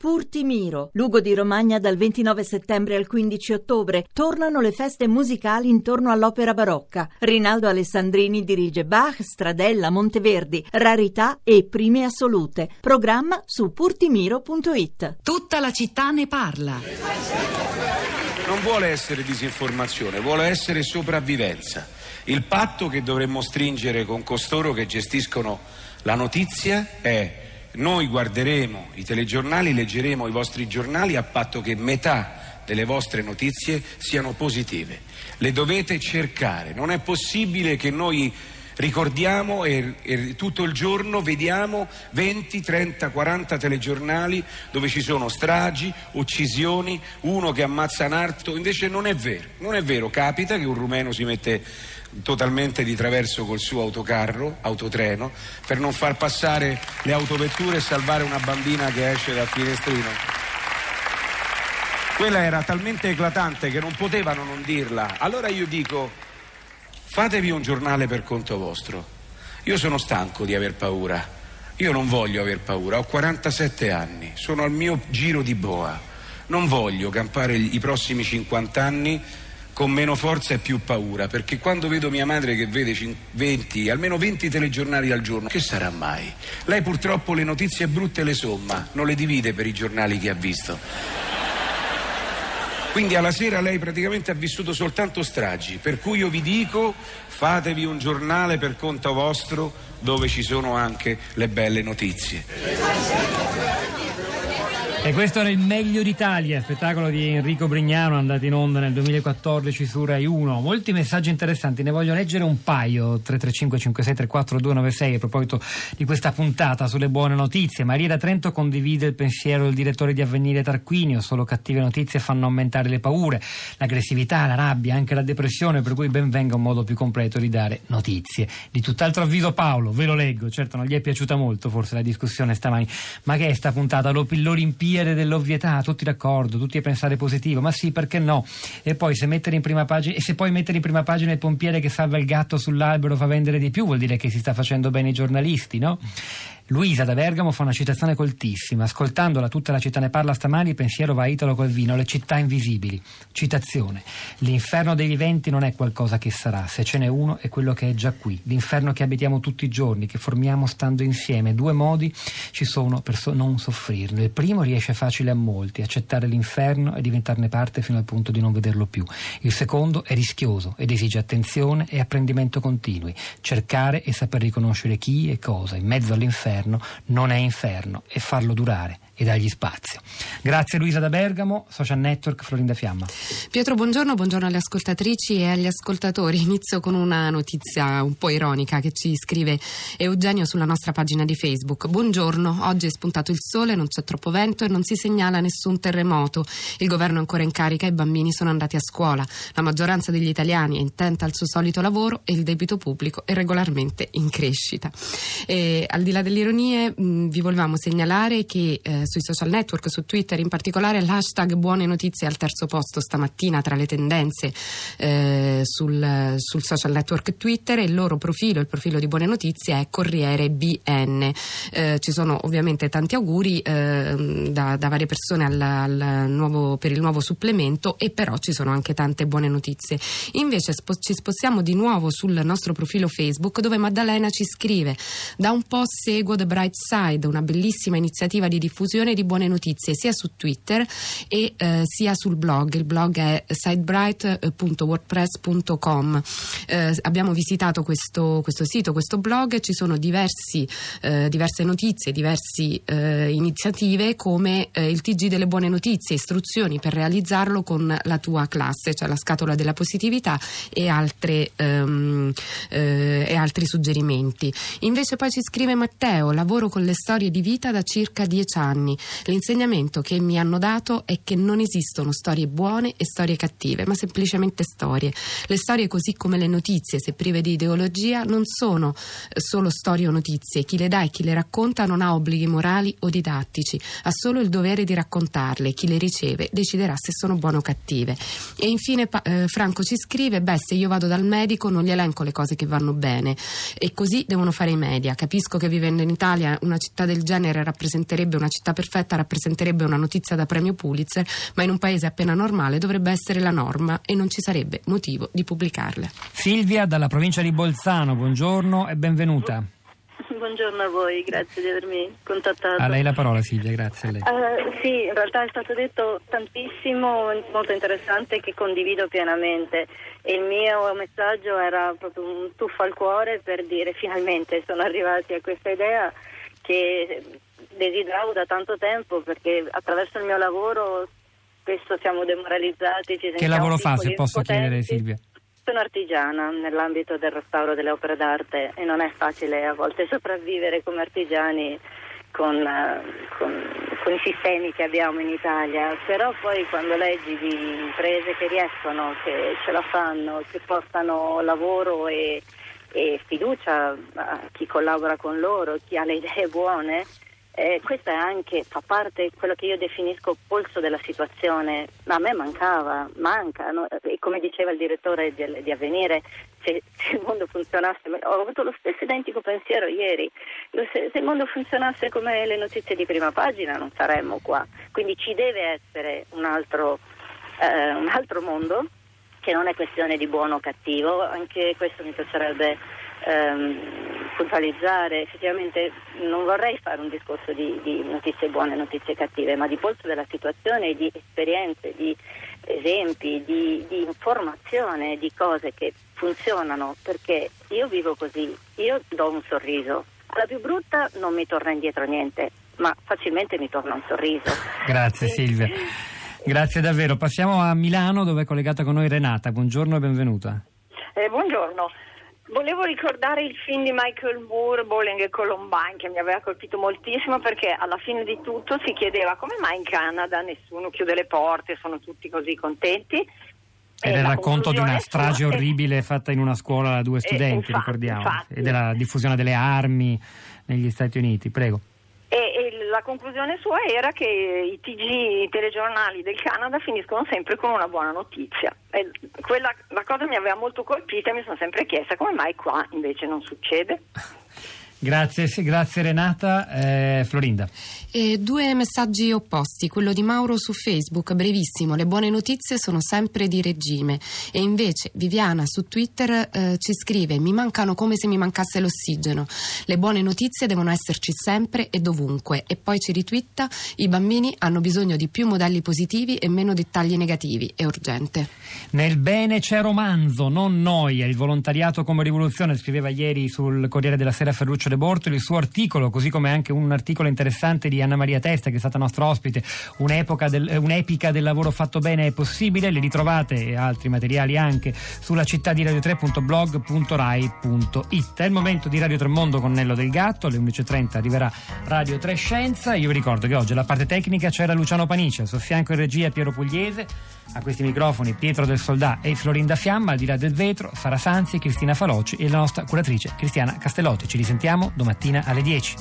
Purtimiro, Lugo di Romagna dal 29 settembre al 15 ottobre. Tornano le feste musicali intorno all'opera barocca. Rinaldo Alessandrini dirige Bach, Stradella, Monteverdi, Rarità e Prime Assolute. Programma su purtimiro.it. Tutta la città ne parla. Non vuole essere disinformazione, vuole essere sopravvivenza. Il patto che dovremmo stringere con costoro che gestiscono la notizia è noi guarderemo i telegiornali, leggeremo i vostri giornali a patto che metà delle vostre notizie siano positive. Le dovete cercare. Non è possibile che noi ricordiamo e, e, tutto il giorno vediamo 20, 30, 40 telegiornali dove ci sono stragi, uccisioni, uno che ammazza un altro, invece non è vero, non è vero, capita che un rumeno si mette totalmente di traverso col suo autocarro, autotreno, per non far passare le autovetture e salvare una bambina che esce dal finestrino. Quella era talmente eclatante che non potevano non dirla. Allora io dico, fatevi un giornale per conto vostro. Io sono stanco di aver paura. Io non voglio aver paura, ho 47 anni, sono al mio giro di boa. Non voglio campare i prossimi 50 anni con meno forza e più paura, perché quando vedo mia madre che vede 20, almeno 20 telegiornali al giorno, che sarà mai? Lei purtroppo le notizie brutte le somma, non le divide per i giornali che ha visto. Quindi alla sera lei praticamente ha vissuto soltanto stragi, per cui io vi dico fatevi un giornale per conto vostro dove ci sono anche le belle notizie. E questo era il Meglio d'Italia, spettacolo di Enrico Brignano andato in onda nel 2014 su Rai 1. Molti messaggi interessanti, ne voglio leggere un paio. 335 5634 296 a proposito di questa puntata sulle buone notizie. Maria da Trento condivide il pensiero del direttore di Avvenire Tarquinio, solo cattive notizie fanno aumentare le paure, l'aggressività, la rabbia, anche la depressione, per cui ben venga un modo più completo di dare notizie. Di tutt'altro avviso Paolo, ve lo leggo, certo non gli è piaciuta molto forse la discussione stamani, ma che è sta puntata? L'Olimpiade pompiere dell'ovvietà, tutti d'accordo, tutti a pensare positivo, ma sì, perché no? E poi se mettere in prima pagina, e se poi mettere in prima pagina il pompiere che salva il gatto sull'albero fa vendere di più, vuol dire che si sta facendo bene i giornalisti, no? Luisa da Bergamo fa una citazione coltissima. Ascoltandola tutta la città ne parla stamani, il pensiero va a Italo Calvino, le città invisibili. Citazione. L'inferno dei viventi non è qualcosa che sarà, se ce n'è uno è quello che è già qui. L'inferno che abitiamo tutti i giorni, che formiamo stando insieme. Due modi ci sono per so- non soffrirne. Il primo riesce facile a molti, accettare l'inferno e diventarne parte fino al punto di non vederlo più. Il secondo è rischioso ed esige attenzione e apprendimento continui. Cercare e saper riconoscere chi e cosa in mezzo all'inferno inferno non è inferno e farlo durare e dargli spazio. Grazie Luisa da Bergamo, Social Network Florinda Fiamma. Pietro, buongiorno, buongiorno alle ascoltatrici e agli ascoltatori. Inizio con una notizia un po' ironica che ci scrive Eugenio sulla nostra pagina di Facebook. Buongiorno, oggi è spuntato il sole, non c'è troppo vento e non si segnala nessun terremoto. Il governo è ancora in carica e i bambini sono andati a scuola. La maggioranza degli italiani è intenta al suo solito lavoro e il debito pubblico è regolarmente in crescita. E, al di là delle ironie, mh, vi volevamo segnalare che eh, sui social network, su Twitter in particolare, l'hashtag buone notizie al terzo posto stamattina tra le tendenze eh, sul, sul, social network Twitter e il loro profilo, il profilo di buone notizie è Corriere BN. Eh, ci sono ovviamente tanti auguri eh, da, da, varie persone al, al nuovo, per il nuovo supplemento e però ci sono anche tante buone notizie. Invece spo, ci spostiamo di nuovo sul nostro profilo Facebook dove Maddalena ci scrive da un po' seguo The Bright Side, una bellissima iniziativa di diffusione diffusione di buone notizie sia su Twitter e eh, sia sul blog. Il blog è sidebright.wordpress.com. Eh, abbiamo visitato questo, questo, sito, questo blog, ci sono diversi, eh, diverse notizie, diverse eh, iniziative come eh, il TG delle buone notizie, istruzioni per realizzarlo con la tua classe, cioè la scatola della positività e, altre, ehm, eh, e altri suggerimenti. Invece poi ci scrive Matteo, lavoro con le storie di vita da circa dieci anni anni. L'insegnamento che mi hanno dato è che non esistono storie buone e storie cattive, ma semplicemente storie. Le storie, così come le notizie, se prive di ideologia, non sono eh, solo storie o notizie. Chi le dà e chi le racconta non ha obblighi morali o didattici, ha solo il dovere di raccontarle. Chi le riceve deciderà se sono buone o cattive. E infine eh, Franco ci scrive: Beh, se io vado dal medico non gli elenco le cose che vanno bene. E così devono fare i media. Capisco che vivendo in Italia una città del genere rappresenterebbe una città città perfetta rappresenterebbe una notizia da premio Pulitzer, ma in un paese appena normale dovrebbe essere la norma e non ci sarebbe motivo di pubblicarle. Silvia dalla provincia di Bolzano, buongiorno e benvenuta. Buongiorno a voi, grazie di avermi contattato. A lei la parola Silvia, grazie a lei. Uh, sì, in realtà è stato detto tantissimo, molto interessante che condivido pienamente e il mio messaggio era proprio un tuffo al cuore per dire finalmente sono arrivati a questa idea che desideravo da tanto tempo perché attraverso il mio lavoro spesso siamo demoralizzati. che lavoro fa se posso potenti. chiedere Silvia? Sono artigiana nell'ambito del restauro delle opere d'arte e non è facile a volte sopravvivere come artigiani con, con, con, i sistemi che abbiamo in Italia, però poi quando leggi di imprese che riescono, che ce la fanno, che portano lavoro e, e fiducia a chi collabora con loro, chi ha le idee buone, eh, è anche, fa parte di quello che io definisco polso della situazione. A me mancava, manca, no? e come diceva il direttore di, di Avvenire, se, se, il mondo funzionasse, ho avuto lo stesso identico pensiero ieri, se, se, il mondo funzionasse come le notizie di prima pagina non saremmo qua, quindi ci deve essere un altro, eh, un altro mondo che non è questione di buono o cattivo, anche questo mi piacerebbe ehm, puntualizzare, effettivamente non vorrei fare un discorso di, di notizie buone e notizie cattive, ma di polso della situazione, di esperienze, di esempi, di, di informazione, di cose che funzionano, perché io vivo così, io do un sorriso, alla più brutta non mi torna indietro niente, ma facilmente mi torna un sorriso. Grazie Silvia. Grazie davvero. Passiamo a Milano dove è collegata con noi Renata. Buongiorno e benvenuta. Eh, buongiorno. Volevo ricordare il film di Michael Moore, Bowling e Columbine, che mi aveva colpito moltissimo perché alla fine di tutto si chiedeva come mai in Canada nessuno chiude le porte, sono tutti così contenti. Era il racconto di una strage orribile è... fatta in una scuola da due studenti, infatti, ricordiamo, infatti. e della diffusione delle armi negli Stati Uniti. Prego. La conclusione sua era che i TG, i telegiornali del Canada finiscono sempre con una buona notizia. Quella, la cosa mi aveva molto colpita e mi sono sempre chiesta come mai qua invece non succede. Grazie, grazie Renata. Eh, Florinda. E due messaggi opposti, quello di Mauro su Facebook, brevissimo, le buone notizie sono sempre di regime e invece Viviana su Twitter eh, ci scrive mi mancano come se mi mancasse l'ossigeno, le buone notizie devono esserci sempre e dovunque e poi ci ritwitta i bambini hanno bisogno di più modelli positivi e meno dettagli negativi, è urgente. Nel bene c'è romanzo, non noia, il volontariato come rivoluzione, scriveva ieri sul Corriere della Sera Ferruccio De Bortoli il suo articolo, così come anche un articolo interessante di Anna Maria Testa, che è stata nostra ospite, del, un'epica del lavoro fatto bene è possibile, li ritrovate e altri materiali anche sulla città di radio3.blog.rai.it. È il momento di Radio Tremondo con Nello del Gatto, alle 11.30 arriverà Radio 3 Scienza. Io vi ricordo che oggi alla parte tecnica c'era Luciano Panici, al suo fianco in regia Piero Pugliese, a questi microfoni Pietro del Soldà e Florinda Fiamma, al di là del vetro, Sara Sanzi, Cristina Faloci e la nostra curatrice Cristiana Castellotti. Ci risentiamo domattina alle 10.